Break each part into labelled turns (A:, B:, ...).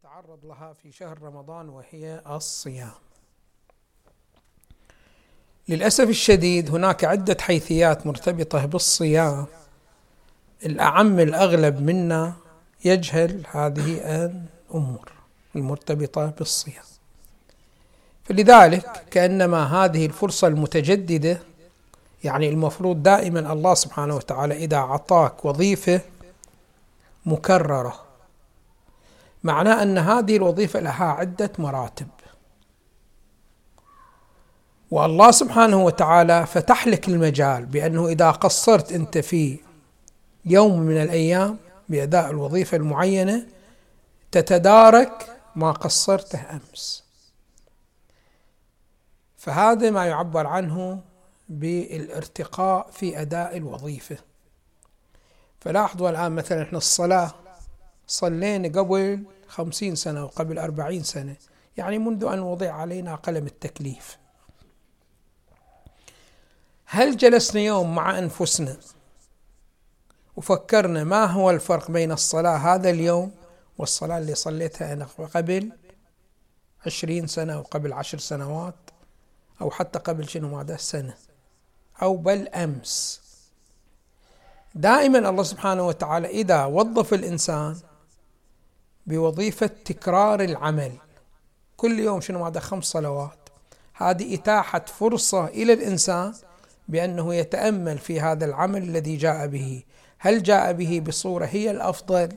A: نتعرض لها في شهر رمضان وهي الصيام. للأسف الشديد هناك عدة حيثيات مرتبطة بالصيام. الأعم الأغلب منا يجهل هذه الأمور المرتبطة بالصيام. فلذلك كأنما هذه الفرصة المتجددة يعني المفروض دائما الله سبحانه وتعالى إذا أعطاك وظيفة مكررة معناه أن هذه الوظيفة لها عدة مراتب. والله سبحانه وتعالى فتح لك المجال بأنه إذا قصرت أنت في يوم من الأيام بأداء الوظيفة المعينة تتدارك ما قصرته أمس. فهذا ما يعبر عنه بالارتقاء في أداء الوظيفة. فلاحظوا الآن مثلا إحنا الصلاة صلينا قبل خمسين سنة وقبل أربعين سنة. يعني منذ أن وضع علينا قلم التكليف. هل جلسنا يوم مع أنفسنا وفكرنا ما هو الفرق بين الصلاة هذا اليوم والصلاة اللي صليتها أنا قبل عشرين سنة أو قبل عشر سنوات أو حتى قبل شنو ماذا؟ سنة. أو بل أمس. دائما الله سبحانه وتعالى إذا وظف الإنسان بوظيفة تكرار العمل. كل يوم شنو ماذا خمس صلوات. هذه إتاحة فرصة إلى الإنسان بأنه يتأمل في هذا العمل الذي جاء به. هل جاء به بصورة هي الأفضل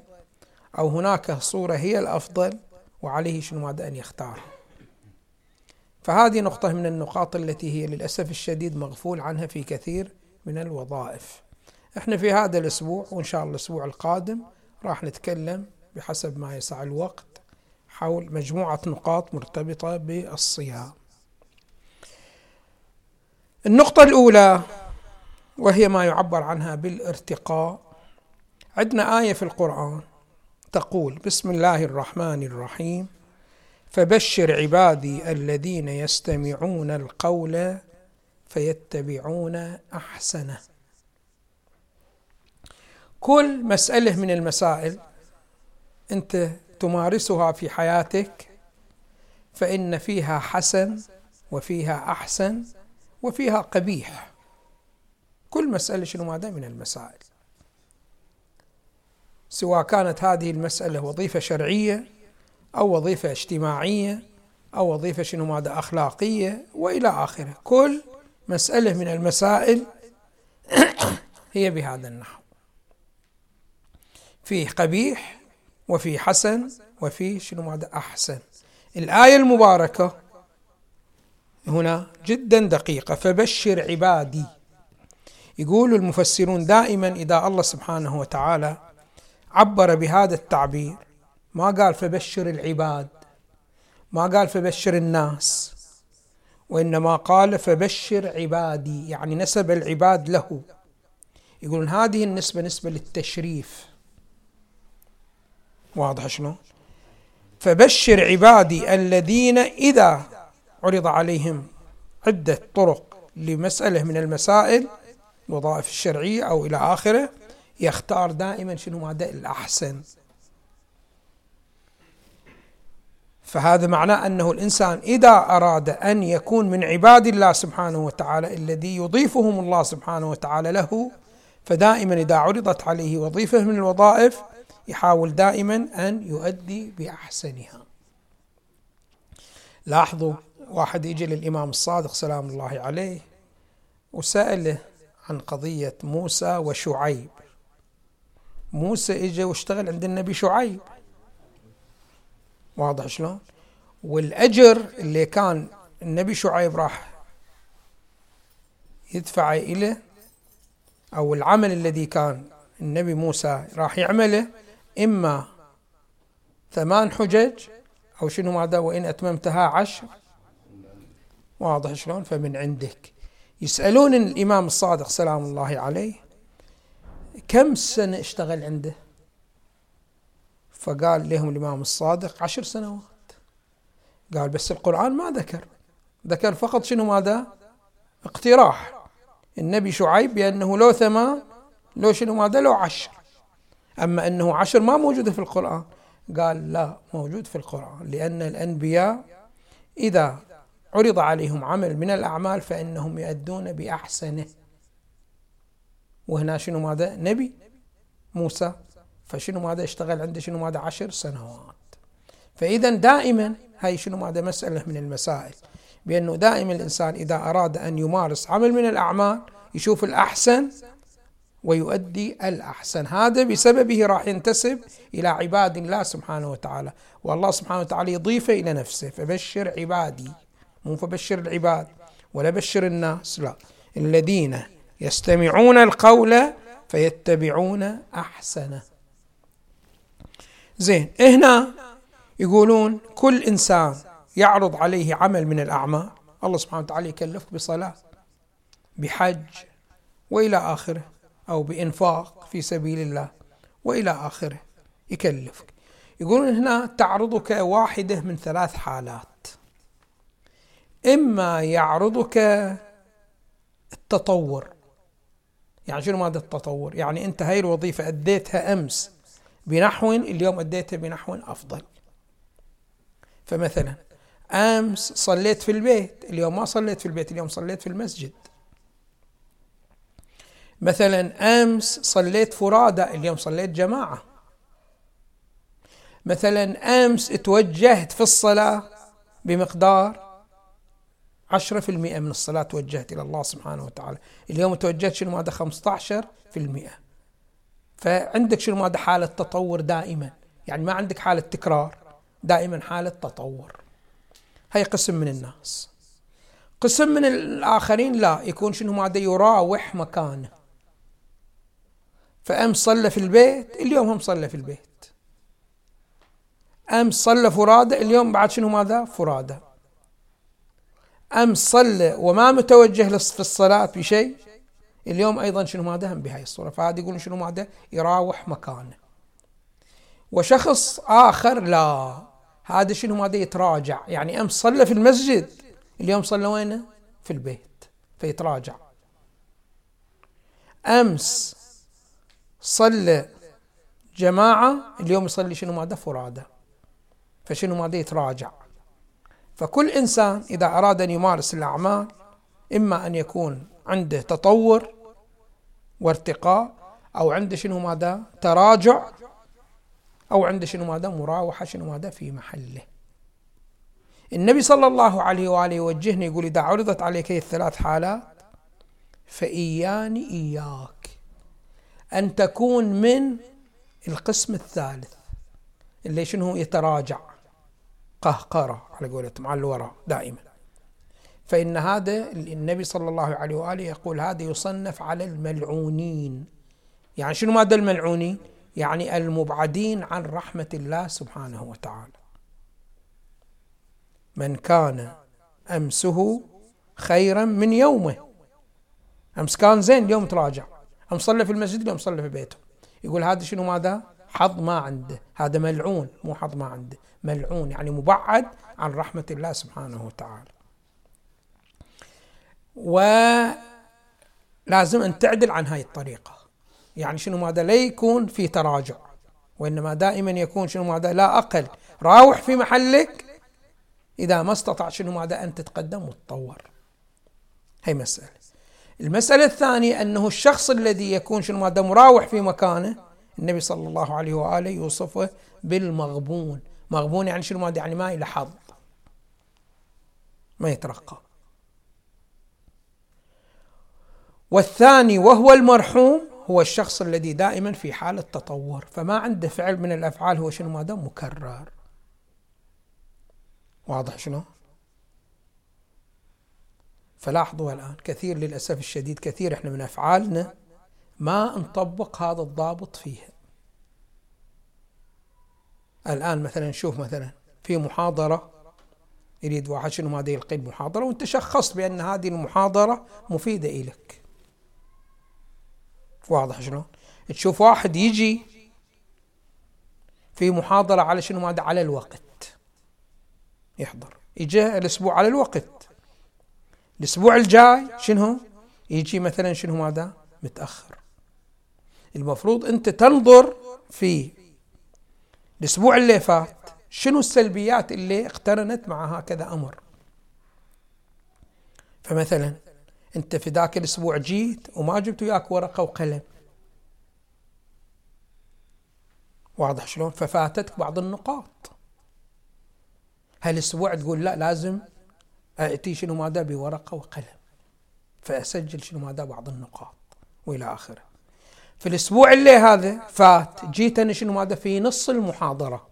A: أو هناك صورة هي الأفضل؟ وعليه شنو ماذا أن يختار. فهذه نقطة من النقاط التي هي للأسف الشديد مغفول عنها في كثير من الوظائف. إحنا في هذا الأسبوع وإن شاء الله الأسبوع القادم راح نتكلم بحسب ما يسع الوقت حول مجموعة نقاط مرتبطة بالصيام. النقطة الأولى وهي ما يعبر عنها بالارتقاء. عندنا آية في القرآن تقول بسم الله الرحمن الرحيم. فبشر عبادي الذين يستمعون القول فيتبعون أحسنه. كل مسألة من المسائل أنت تمارسها في حياتك فإن فيها حسن وفيها أحسن وفيها قبيح. كل مسألة شنو ماذا من المسائل. سواء كانت هذه المسألة وظيفة شرعية أو وظيفة اجتماعية أو وظيفة شنو ماذا أخلاقية وإلى آخره. كل مسألة من المسائل هي بهذا النحو. فيه قبيح وفي حسن وفي شنو ماذا؟ أحسن. الآية المباركة هنا جدا دقيقة. فبشر عبادي. يقول المفسرون دائما إذا الله سبحانه وتعالى عبر بهذا التعبير ما قال فبشر العباد ما قال فبشر الناس وإنما قال فبشر عبادي يعني نسب العباد له. يقولون هذه النسبة نسبة للتشريف. واضح شلون فبشر عبادي الذين إذا عرض عليهم عدة طرق لمسألة من المسائل الوظائف الشرعية أو إلى آخره يختار دائما شنو ماذا الأحسن. فهذا معناه أنه الإنسان إذا أراد أن يكون من عباد الله سبحانه وتعالى الذي يضيفهم الله سبحانه وتعالى له فدائما إذا عرضت عليه وظيفة من الوظائف يحاول دائما أن يؤدي بأحسنها. لاحظوا واحد يجي للإمام الصادق سلام الله عليه وسأله عن قضية موسى وشعيب. موسى اجى واشتغل عند النبي شعيب. واضح شلون؟ والأجر اللي كان النبي شعيب راح يدفع إليه أو العمل الذي كان النبي موسى راح يعمله إما ثمان حجج أو شنو ماذا؟ وإن أتممتها عشر. واضح شلون؟ فمن عندك. يسألون الإمام الصادق سلام الله عليه كم سنة اشتغل عنده؟ فقال لهم الإمام الصادق عشر سنوات. قال بس القرآن ما ذكر. ذكر فقط شنو ماذا؟ اقتراح. النبي شعيب بأنه لو ثمان لو شنو ماذا؟ لو عشر. أما أنه عشر ما موجودة في القرآن. قال لا موجود في القرآن. لأن الأنبياء إذا عرض عليهم عمل من الأعمال فإنهم يؤدون بأحسنه. وهنا شنو ماذا؟ نبي موسى. فشنو ماذا اشتغل عنده؟ شنو ماذا؟ عشر سنوات. فإذا دائما هاي شنو ماذا؟ مسألة من المسائل. بأنه دائما الإنسان إذا أراد أن يمارس عمل من الأعمال يشوف الأحسن ويؤدي الأحسن. هذا بسببه راح ينتسب إلى عباد الله سبحانه وتعالى. والله سبحانه وتعالى يضيفه إلى نفسه. فبشر عبادي. مو فبشر العباد ولا بشر الناس لا. الذين يستمعون القول فيتبعون أحسنه. زين هنا يقولون كل إنسان يعرض عليه عمل من الأعمال الله سبحانه وتعالى يكلفك بصلاة بحج وإلى آخره. أو بإنفاق في سبيل الله وإلى آخره. يكلفك. يقولون هنا تعرضك واحدة من ثلاث حالات. إما يعرضك التطور. يعني شنو ماذا التطور؟ يعني أنت هاي الوظيفة أديتها أمس بنحو اليوم أديتها بنحو أفضل. فمثلا أمس صليت في البيت اليوم ما صليت في البيت اليوم صليت في المسجد. مثلا أمس صليت فرادى اليوم صليت جماعة. مثلا أمس توجهت في الصلاة بمقدار عشرة في المئة من الصلاة توجهت إلى الله سبحانه وتعالى. اليوم توجهت شنو؟ في المئة. فعندك شنو؟ ماذا؟ حالة تطور دائما. يعني ما عندك حالة تكرار دائما حالة تطور. هي قسم من الناس. قسم من الآخرين لا يكون شنو؟ ماذا؟ يراوح مكانه. فأمس صلى في البيت اليوم هم صلى في البيت. أمس صلى فرادى اليوم بعد شنو ماذا؟ فرادى. أمس صلى وما متوجه في الصلاة بشيء اليوم أيضا شنو ماذا؟ هم بهاي الصورة. فهذا يقولون شنو ماذا؟ يراوح مكانه. وشخص آخر لا هذا شنو ماذا؟ يتراجع. يعني أمس صلى في المسجد اليوم صلى وينه؟ في البيت فيتراجع. أمس صلى جماعة اليوم يصلي شنو ماذا فرادى. فشنو ماذا يتراجع. فكل إنسان إذا أراد أن يمارس الأعمال إما أن يكون عنده تطور وارتقاء أو عنده شنو ماذا تراجع أو عنده شنو ماذا مراوحة شنو ماذا في محله. النبي صلى الله عليه وآله يوجهني يقول إذا عرضت عليك الثلاث حالات فإياني إياك. أن تكون من القسم الثالث اللي شنو؟ يتراجع قهقرة على قولتهم على الوراء دائما. فإن هذا النبي صلى الله عليه وآله يقول هذا يصنف على الملعونين. يعني شنو ماذا الملعونين؟ يعني المبعدين عن رحمة الله سبحانه وتعالى. من كان أمسه خيرا من يومه. أمس كان زين اليوم تراجع. أم صلى في المسجد اليوم صلى في بيته. يقول هذا شنو ماذا؟ حظ ما عنده. هذا ملعون مو حظ ما عنده. ملعون يعني مبعد عن رحمة الله سبحانه وتعالى. ولازم أن تعدل عن هاي الطريقة. يعني شنو ماذا؟ لا يكون في تراجع. وإنما دائما يكون شنو ماذا؟ لا أقل. راوح في محلك إذا ما استطعت شنو ماذا؟ أن تتقدم وتطور. هي مسألة. المسألة الثانية أنه الشخص الذي يكون شنو ماذا مراوح في مكانه النبي صلى الله عليه وآله يوصفه بالمغبون. مغبون يعني شنو ماذا يعني ما إلى حظ. ما يترقى. والثاني وهو المرحوم هو الشخص الذي دائما في حالة تطور فما عنده فعل من الأفعال هو شنو ماذا مكرر. واضح شنو؟ فلاحظوا الآن كثير للأسف الشديد كثير إحنا من أفعالنا ما نطبق هذا الضابط فيها. الآن مثلا نشوف مثلا في محاضرة يريد واحد شنو ماذا يلقي المحاضرة وأنت شخصت بأن هذه المحاضرة مفيدة إليك واضح شنو تشوف واحد يجي في محاضرة على شنو ماذا؟ على الوقت. يحضر. يجي الأسبوع على الوقت. الأسبوع الجاي شنو؟ يجي مثلا شنو ماذا؟ متأخر. المفروض أنت تنظر في الأسبوع اللي فات شنو السلبيات اللي اقترنت مع هكذا أمر. فمثلا أنت في ذاك الأسبوع جيت وما جبت وياك ورقة وقلم. واضح شلون؟ ففاتتك بعض النقاط. هالأسبوع تقول لا لازم آتي شنو ماذا بورقة وقلم. فأسجل شنو ماذا بعض النقاط وإلى آخره. في الأسبوع اللي هذا فات جيت أنا شنو ماذا في نص المحاضرة.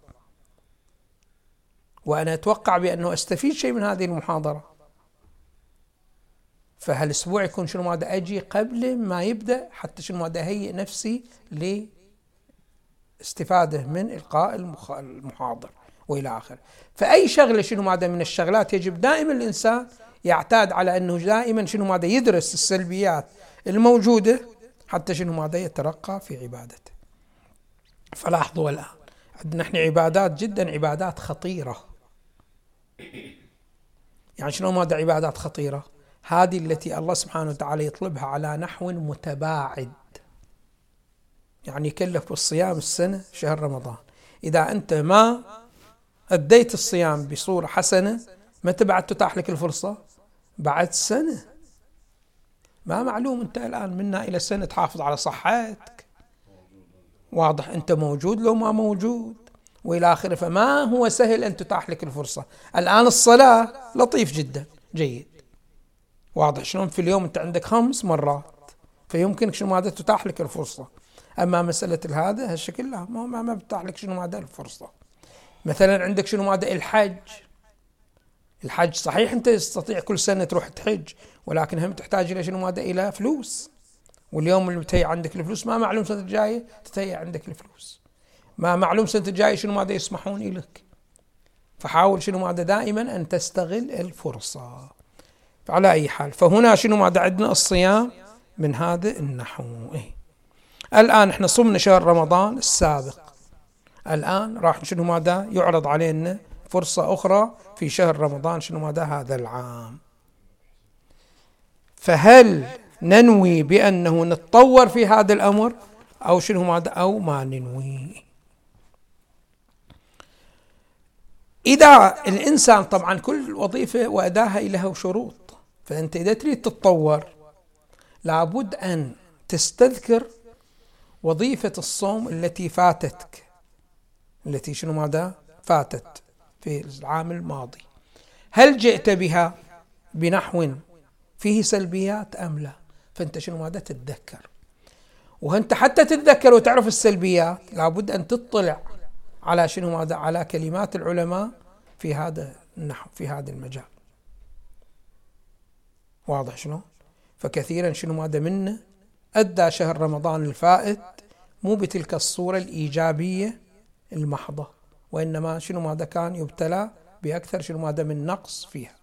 A: وأنا أتوقع بأنه أستفيد شيء من هذه المحاضرة. فهالأسبوع يكون شنو ماذا أجي قبل ما يبدأ حتى شنو ماذا أهيئ نفسي لاستفادة من إلقاء المحاضر وإلى اخره فأي شغلة شنو ماذا من الشغلات يجب دائما الإنسان يعتاد على أنه دائما شنو ماذا يدرس السلبيات الموجودة حتى شنو ماذا يترقى في عبادته. فلاحظوا الآن عندنا إحنا عبادات جدا عبادات خطيرة. يعني شنو ماذا عبادات خطيرة؟ هذه التي الله سبحانه وتعالى يطلبها على نحو متباعد. يعني يكلف بالصيام السنة شهر رمضان. إذا أنت ما أديت الصيام بصورة حسنة متى بعد تتاح لك الفرصة؟ بعد سنة. ما معلوم أنت الآن منا إلى سنة تحافظ على صحتك. واضح أنت موجود لو ما موجود. وإلى آخره فما هو سهل أن تتاح لك الفرصة. الآن الصلاة لطيف جدا جيد. واضح شلون في اليوم أنت عندك خمس مرات فيمكنك شنو ماذا تتاح لك الفرصة. أما مسألة هذا هالشكل لا ما ما بتتاح لك شنو ماذا الفرصة. مثلا عندك شنو ماذا؟ الحج الحج صحيح أنت تستطيع كل سنة تروح تحج ولكن هم تحتاج إلى شنو ماذا؟ إلى فلوس. واليوم اللي متهيأ عندك الفلوس ما معلوم سنة الجايه تتهيأ عندك الفلوس. ما معلوم سنة الجايه شنو ماذا يسمحون لك فحاول شنو ماذا؟ دائما أن تستغل الفرصة. فعلى أي حال فهنا شنو ماذا؟ عندنا الصيام من هذا النحو. إيه؟ الآن إحنا صمنا شهر رمضان السابق. الآن راح شنو ماذا يعرض علينا فرصة أخرى في شهر رمضان شنو ماذا هذا العام؟ فهل ننوي بأنه نتطور في هذا الأمر أو شنو ماذا أو ما ننوي؟ إذا الإنسان طبعا كل وظيفة وأداها لها شروط فأنت إذا تريد تتطور لابد أن تستذكر وظيفة الصوم التي فاتتك. التي شنو ماذا؟ فاتت في العام الماضي. هل جئت بها بنحو فيه سلبيات أم لا؟ فأنت شنو ماذا؟ تتذكر. وأنت حتى تتذكر وتعرف السلبيات لابد أن تطلع على شنو ماذا؟ على كلمات العلماء في هذا النحو في هذا المجال. واضح شنو؟ فكثيرا شنو ماذا منا أدى شهر رمضان الفائت مو بتلك الصورة الإيجابية المحضة وإنما شنو ماذا كان؟ يبتلى بأكثر شنو ماذا من نقص فيها.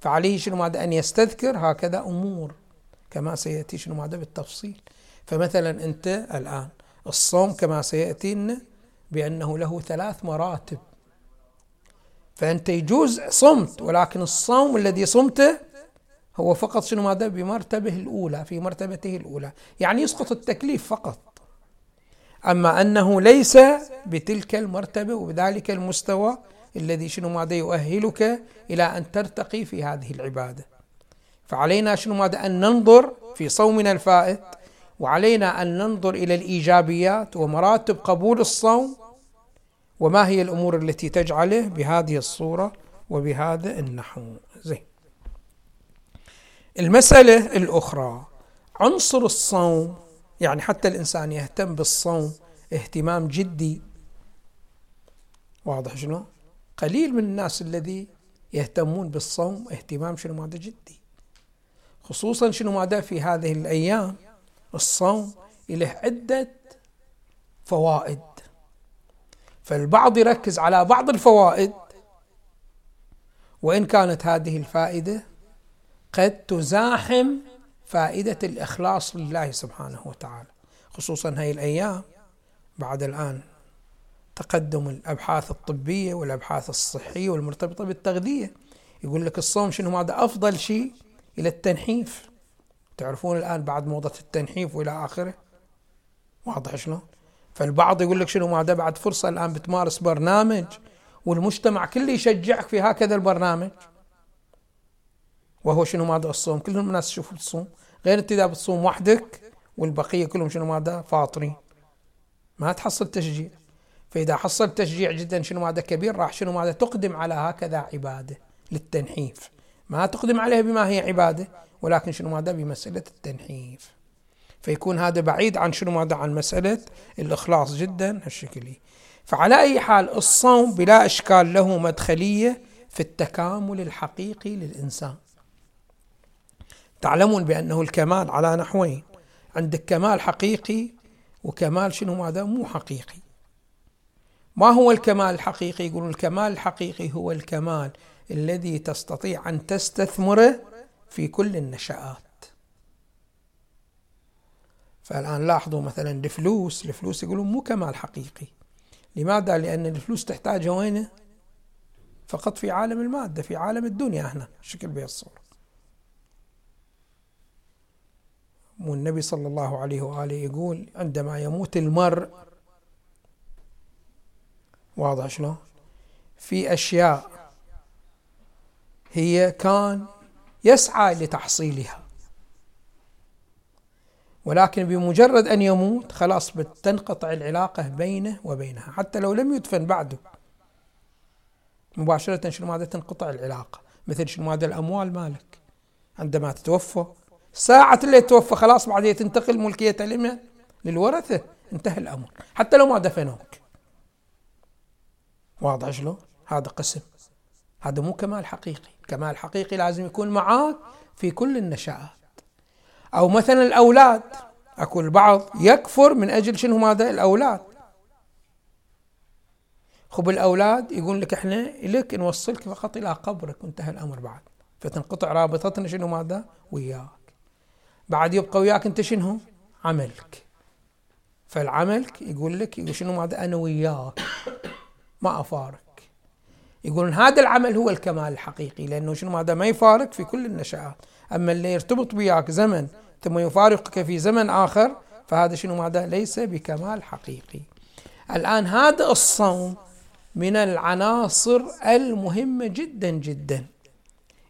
A: فعليه شنو ماذا؟ أن يستذكر هكذا أمور كما سيأتي شنو ماذا بالتفصيل. فمثلا أنت الآن الصوم كما سيأتي بأنه له ثلاث مراتب. فأنت يجوز صمت ولكن الصوم الذي صمته هو فقط شنو ماذا؟ بمرتبه الأولى في مرتبته الأولى. يعني يسقط التكليف فقط. أما أنه ليس بتلك المرتبة وبذلك المستوى الذي شنو ماذا يؤهلك إلى أن ترتقي في هذه العبادة. فعلينا شنو ماذا؟ أن ننظر في صومنا الفائت وعلينا أن ننظر إلى الإيجابيات ومراتب قبول الصوم وما هي الأمور التي تجعله بهذه الصورة وبهذا النحو. زين. المسألة الأخرى عنصر الصوم يعني حتى الإنسان يهتم بالصوم اهتمام جدي. واضح شنو؟ قليل من الناس الذي يهتمون بالصوم اهتمام شنو ماذا جدي. خصوصا شنو ماذا في هذه الأيام؟ الصوم له عدة فوائد. فالبعض يركز على بعض الفوائد وإن كانت هذه الفائدة قد تزاحم فائدة الإخلاص لله سبحانه وتعالى خصوصا هاي الأيام. بعد الآن تقدم الأبحاث الطبية والأبحاث الصحية والمرتبطة بالتغذية. يقول لك الصوم شنو؟ ماذا أفضل شيء إلى التنحيف. تعرفون الآن بعد موضة التنحيف وإلى آخره؟ واضح شلون فالبعض يقول لك شنو؟ ماذا بعد فرصة الآن بتمارس برنامج والمجتمع كله يشجعك في هكذا البرنامج. وهو شنو ماذا الصوم. كلهم الناس يشوفوا الصوم غير انت إذا بتصوم وحدك والبقية كلهم شنو ماذا فاطرين. ما تحصل تشجيع. فإذا حصل تشجيع جدا شنو ماذا كبير راح شنو ماذا تقدم على هكذا عبادة للتنحيف. ما تقدم عليها بما هي عبادة ولكن شنو ماذا بمسألة التنحيف. فيكون هذا بعيد عن شنو ماذا عن مسألة الإخلاص جدا هالشكل. فعلى أي حال الصوم بلا إشكال له مدخلية في التكامل الحقيقي للإنسان. تعلمون بأنه الكمال على نحوين. عندك كمال حقيقي وكمال شنو ماذا مو حقيقي. ما هو الكمال الحقيقي؟ يقولون الكمال الحقيقي هو الكمال الذي تستطيع أن تستثمره في كل النشآت فالآن لاحظوا مثلا الفلوس. الفلوس يقولون مو كمال حقيقي. لماذا؟ لأن الفلوس تحتاجها وين؟ فقط في عالم المادة في عالم الدنيا هنا. شكل بها الصورة والنبي صلى الله عليه وآله يقول عندما يموت المرء واضح شلون؟ في أشياء هي كان يسعى لتحصيلها ولكن بمجرد أن يموت خلاص بتنقطع العلاقة بينه وبينها حتى لو لم يدفن بعده. مباشرة شنو ماذا تنقطع العلاقة؟ مثل شنو ماذا الأموال مالك؟ عندما تتوفى ساعة اللي توفى خلاص بعدين تنتقل ملكية لمن؟ للورثة انتهى الأمر. حتى لو ما دفنوك. واضح شلون؟ هذا قسم. هذا مو كمال حقيقي. كمال حقيقي لازم يكون معاك في كل النشآت أو مثلا الأولاد. أكو البعض يكفر من أجل شنو ماذا؟ الأولاد. خب الأولاد يقول لك إحنا لك نوصلك فقط إلى قبرك وانتهى الأمر بعد. فتنقطع رابطتنا شنو ماذا؟ وياك. بعد يبقى وياك انت شنو؟ عملك. فالعملك يقول لك يقول شنو ماذا أنا وياك. ما افارق يقولون هذا العمل هو الكمال الحقيقي لأنه شنو ماذا ما يفارق في كل النشآت أما اللي يرتبط وياك زمن ثم يفارقك في زمن آخر فهذا شنو ماذا ليس بكمال حقيقي. الآن هذا الصوم من العناصر المهمة جدا جدا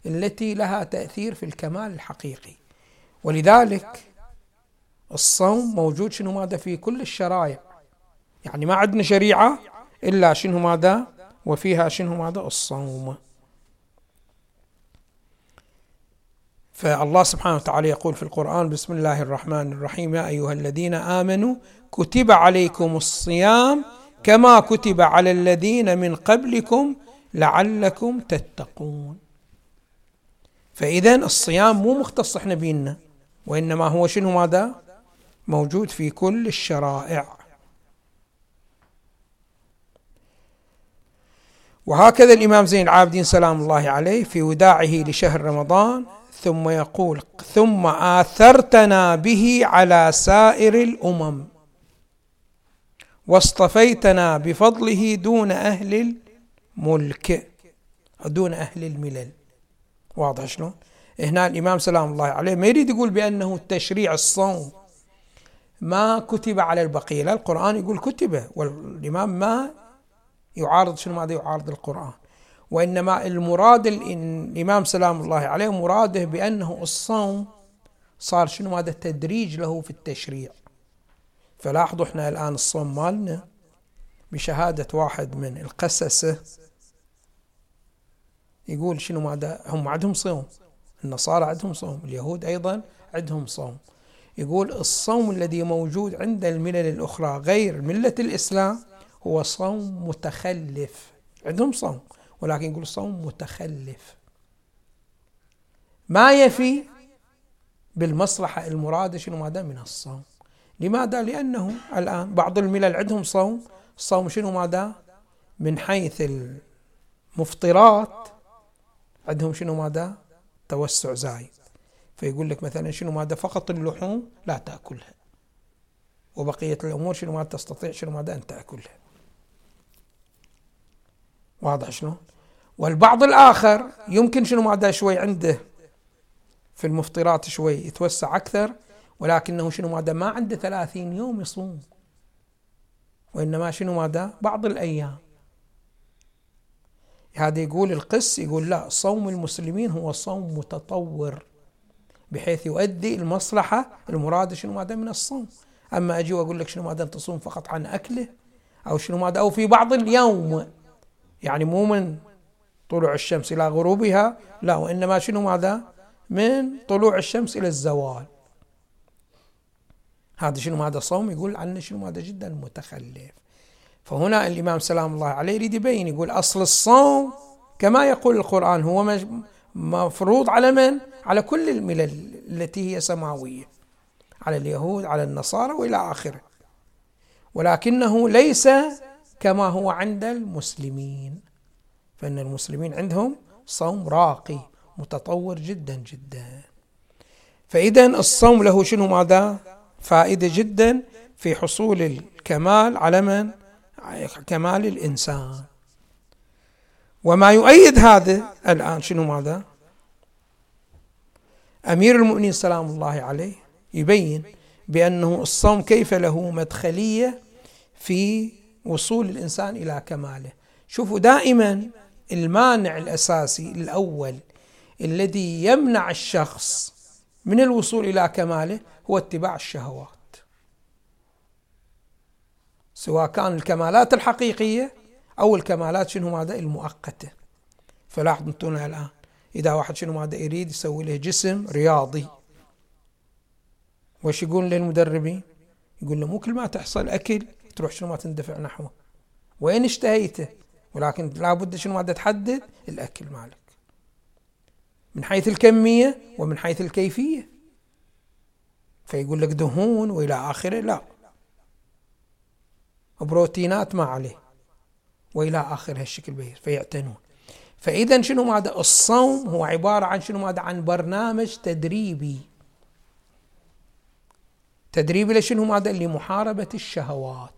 A: التي لها تأثير في الكمال الحقيقي. ولذلك الصوم موجود شنو ماذا في كل الشرائع. يعني ما عندنا شريعة إلا شنو ماذا؟ وفيها شنو ماذا؟ الصوم. فالله سبحانه وتعالى يقول في القرآن بسم الله الرحمن الرحيم يا أيها الذين آمنوا كتب عليكم الصيام كما كتب على الذين من قبلكم لعلكم تتقون. فإذا الصيام مو مختص إحنا بينا وإنما هو شنو ماذا؟ موجود في كل الشرائع. وهكذا الإمام زين العابدين سلام الله عليه في وداعه لشهر رمضان ثم يقول ثم آثرتنا به على سائر الأمم واصطفيتنا بفضله دون أهل الملك. دون أهل الملل. واضح شلون؟ هنا الإمام سلام الله عليه ما يريد يقول بأنه تشريع الصوم ما كتب على البقية لا القرآن يقول كتب والإمام ما يعارض شنو ماذا يعارض؟ القرآن. وإنما المراد الإمام سلام الله عليه مراده بأنه الصوم صار شنو ماذا؟ تدريج له في التشريع. فلاحظوا إحنا الآن الصوم مالنا بشهادة واحد من القسسة. يقول شنو ماذا؟ هم عندهم صوم. النصارى عندهم صوم اليهود أيضا عندهم صوم يقول الصوم الذي موجود عند الملل الأخرى غير ملة الإسلام هو صوم متخلف عندهم صوم ولكن يقول صوم متخلف ما يفي بالمصلحة المرادة شنو ماذا من الصوم لماذا؟ لأنه الآن بعض الملل عندهم صوم الصوم شنو ماذا؟ من حيث المفطرات عندهم شنو ماذا؟ توسع زايد. فيقول لك مثلا شنو ماذا فقط اللحوم؟ لا تأكلها. وبقية الأمور شنو ما تستطيع شنو ماذا أن تأكلها. واضح شلون والبعض الآخر يمكن شنو ماذا شوي عنده في المفطرات شوي يتوسع أكثر ولكنه شنو ماذا ما عنده ثلاثين يوم يصوم. وإنما شنو ماذا بعض الأيام. هذا يقول القس يقول لا صوم المسلمين هو صوم متطور بحيث يؤدي المصلحة المراد شنو ماذا من الصوم. أما أجي وأقول لك شنو ماذا تصوم فقط عن أكله أو شنو ماذا أو في بعض اليوم. يعني مو من طلوع الشمس إلى غروبها لا وإنما شنو ماذا؟ من طلوع الشمس إلى الزوال. هذا شنو هذا صوم؟ يقول عنه شنو هذا جدا متخلف. فهنا الإمام سلام الله عليه يريد يبين يقول أصل الصوم كما يقول القرآن هو مفروض على من؟ على كل الملل التي هي سماوية على اليهود على النصارى وإلى آخره ولكنه ليس كما هو عند المسلمين فإن المسلمين عندهم صوم راقي متطور جدا جدا فإذا الصوم له شنو ماذا؟ فائدة جدا في حصول الكمال على من؟ كمال الإنسان. وما يؤيد هذا الآن شنو ماذا؟ أمير المؤمنين سلام الله عليه يبين بأنه الصوم كيف له مدخلية في وصول الإنسان إلى كماله. شوفوا دائما المانع الأساسي الأول الذي يمنع الشخص من الوصول إلى كماله هو اتباع الشهوات. سواء كان الكمالات الحقيقية أو الكمالات شنو ماذا؟ المؤقتة. فلاحظوا أنتم الآن. إذا واحد شنو ماذا يريد يسوي له جسم رياضي. وش يقول للمدربين؟ يقول له مو كل ما تحصل أكل تروح شنو ما تندفع نحوه وين اشتهيته؟ ولكن لابد شنو ماذا تحدد؟ الأكل مالك. من حيث الكمية ومن حيث الكيفية. فيقول لك دهون وإلى آخره لا. بروتينات ما عليه. وإلى آخر هالشكل بير فيعتنون. فإذا شنو ماذا؟ الصوم هو عبارة عن شنو ماذا؟ عن برنامج تدريبي. تدريبي لشنو ماذا؟ لمحاربة الشهوات.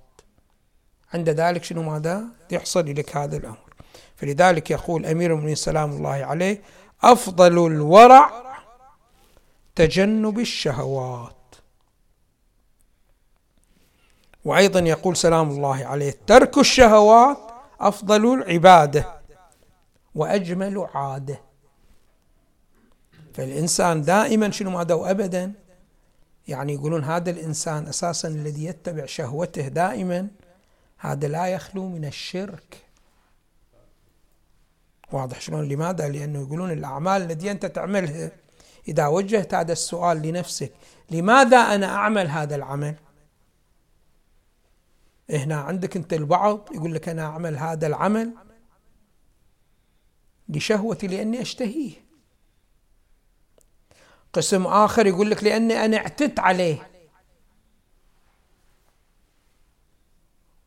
A: عند ذلك شنو ماذا؟ يحصل لك هذا الأمر. فلذلك يقول أمير المؤمنين سلام الله عليه أفضل الورع تجنب الشهوات. وأيضا يقول سلام الله عليه ترك الشهوات أفضل العبادة وأجمل عادة. فالإنسان دائما شنو ماذا وابدا يعني يقولون هذا الإنسان أساسا الذي يتبع شهوته دائما هذا لا يخلو من الشرك. واضح شلون؟ لماذا؟ لأنه يقولون الأعمال التي أنت تعملها إذا وجهت هذا السؤال لنفسك لماذا أنا أعمل هذا العمل؟ هنا عندك انت البعض يقول لك أنا أعمل هذا العمل لشهوتي لأني أشتهيه. قسم آخر يقول لك لأني أنا اعتدت عليه.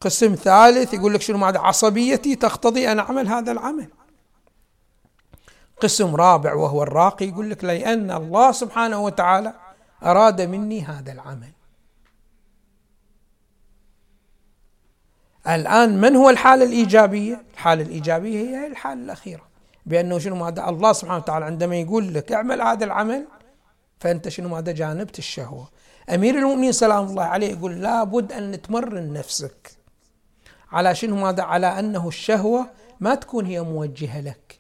A: قسم ثالث يقول لك شنو معنى عصبيتي؟ تقتضي أن أعمل هذا العمل. قسم رابع وهو الراقي يقول لك لأن الله سبحانه وتعالى أراد مني هذا العمل. الآن من هو الحالة الإيجابية؟ الحالة الإيجابية هي الحالة الأخيرة. بأنه شنو ماذا؟ الله سبحانه وتعالى عندما يقول لك اعمل هذا العمل فأنت شنو ماذا؟ جانبت الشهوة. أمير المؤمنين سلام الله عليه يقول لابد أن تمرن نفسك على شنو ماذا؟ على أنه الشهوة ما تكون هي موجهة لك.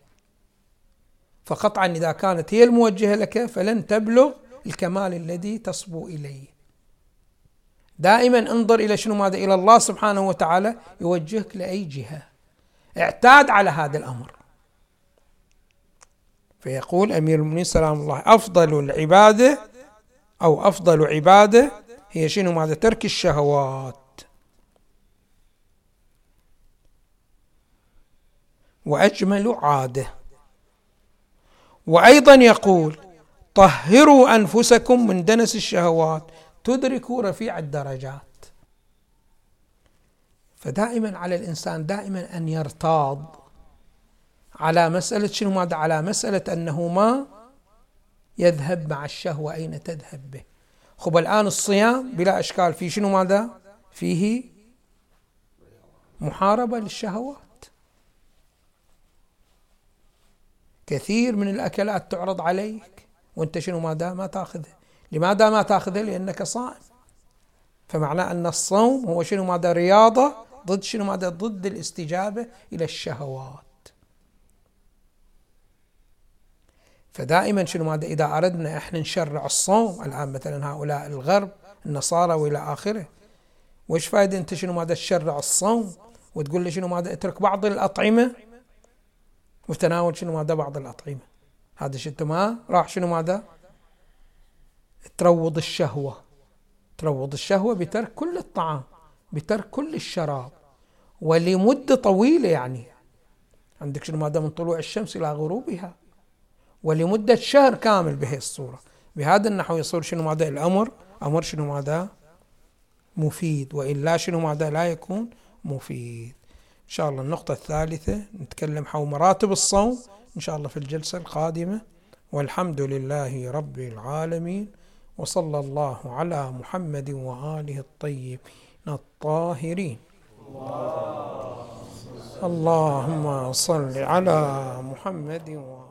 A: فقطعا إذا كانت هي الموجهة لك فلن تبلغ الكمال الذي تصبو إليه. دائما انظر إلى شنو ماذا إلى الله سبحانه وتعالى يوجهك لأي جهة. اعتاد على هذا الأمر. فيقول أمير المؤمنين سلام الله أفضل العبادة أو أفضل عبادة هي شنو ماذا؟ ترك الشهوات. وأجمل عادة. وأيضا يقول طهروا أنفسكم من دنس الشهوات. تدرك رفيع الدرجات. فدائما على الإنسان دائما أن يرتاض على مسألة شنو؟ ماذا؟ على مسألة أنه ما يذهب مع الشهوة أين تذهب به. خب الآن الصيام بلا أشكال في شنو؟ ماذا؟ فيه محاربة للشهوات. كثير من الأكلات تعرض عليك وأنت شنو؟ ماذا؟ ما تأخذها. لماذا ما تأخذه؟ لأنك صائم. فمعناه أن الصوم هو شنو؟ ماذا؟ رياضة ضد شنو؟ ماذا؟ ضد الاستجابة إلى الشهوات. فدائما شنو؟ ماذا؟ إذا أردنا إحنا نشرع الصوم الآن مثلا هؤلاء الغرب النصارى وإلى آخره وش فايدة أنت شنو؟ ماذا؟ تشرع الصوم وتقول لي شنو؟ ماذا؟ اترك بعض الأطعمة وتناول شنو؟ ماذا؟ بعض الأطعمة. هذا شو؟ ما راح شنو؟ ماذا؟ تروض الشهوة. تروض الشهوة بترك كل الطعام بترك كل الشراب ولمدة طويلة يعني. عندك شنو ماذا من طلوع الشمس إلى غروبها؟ ولمدة شهر كامل بهي الصورة. بهذا النحو يصير شنو ماذا؟ الأمر أمر شنو ماذا؟ مفيد وإلا شنو ماذا لا يكون مفيد. إن شاء الله النقطة الثالثة نتكلم حول مراتب الصوم إن شاء الله في الجلسة القادمة. والحمد لله رب العالمين. وصلى الله على محمد وآله الطيبين الطاهرين. اللهم صل على محمد وآله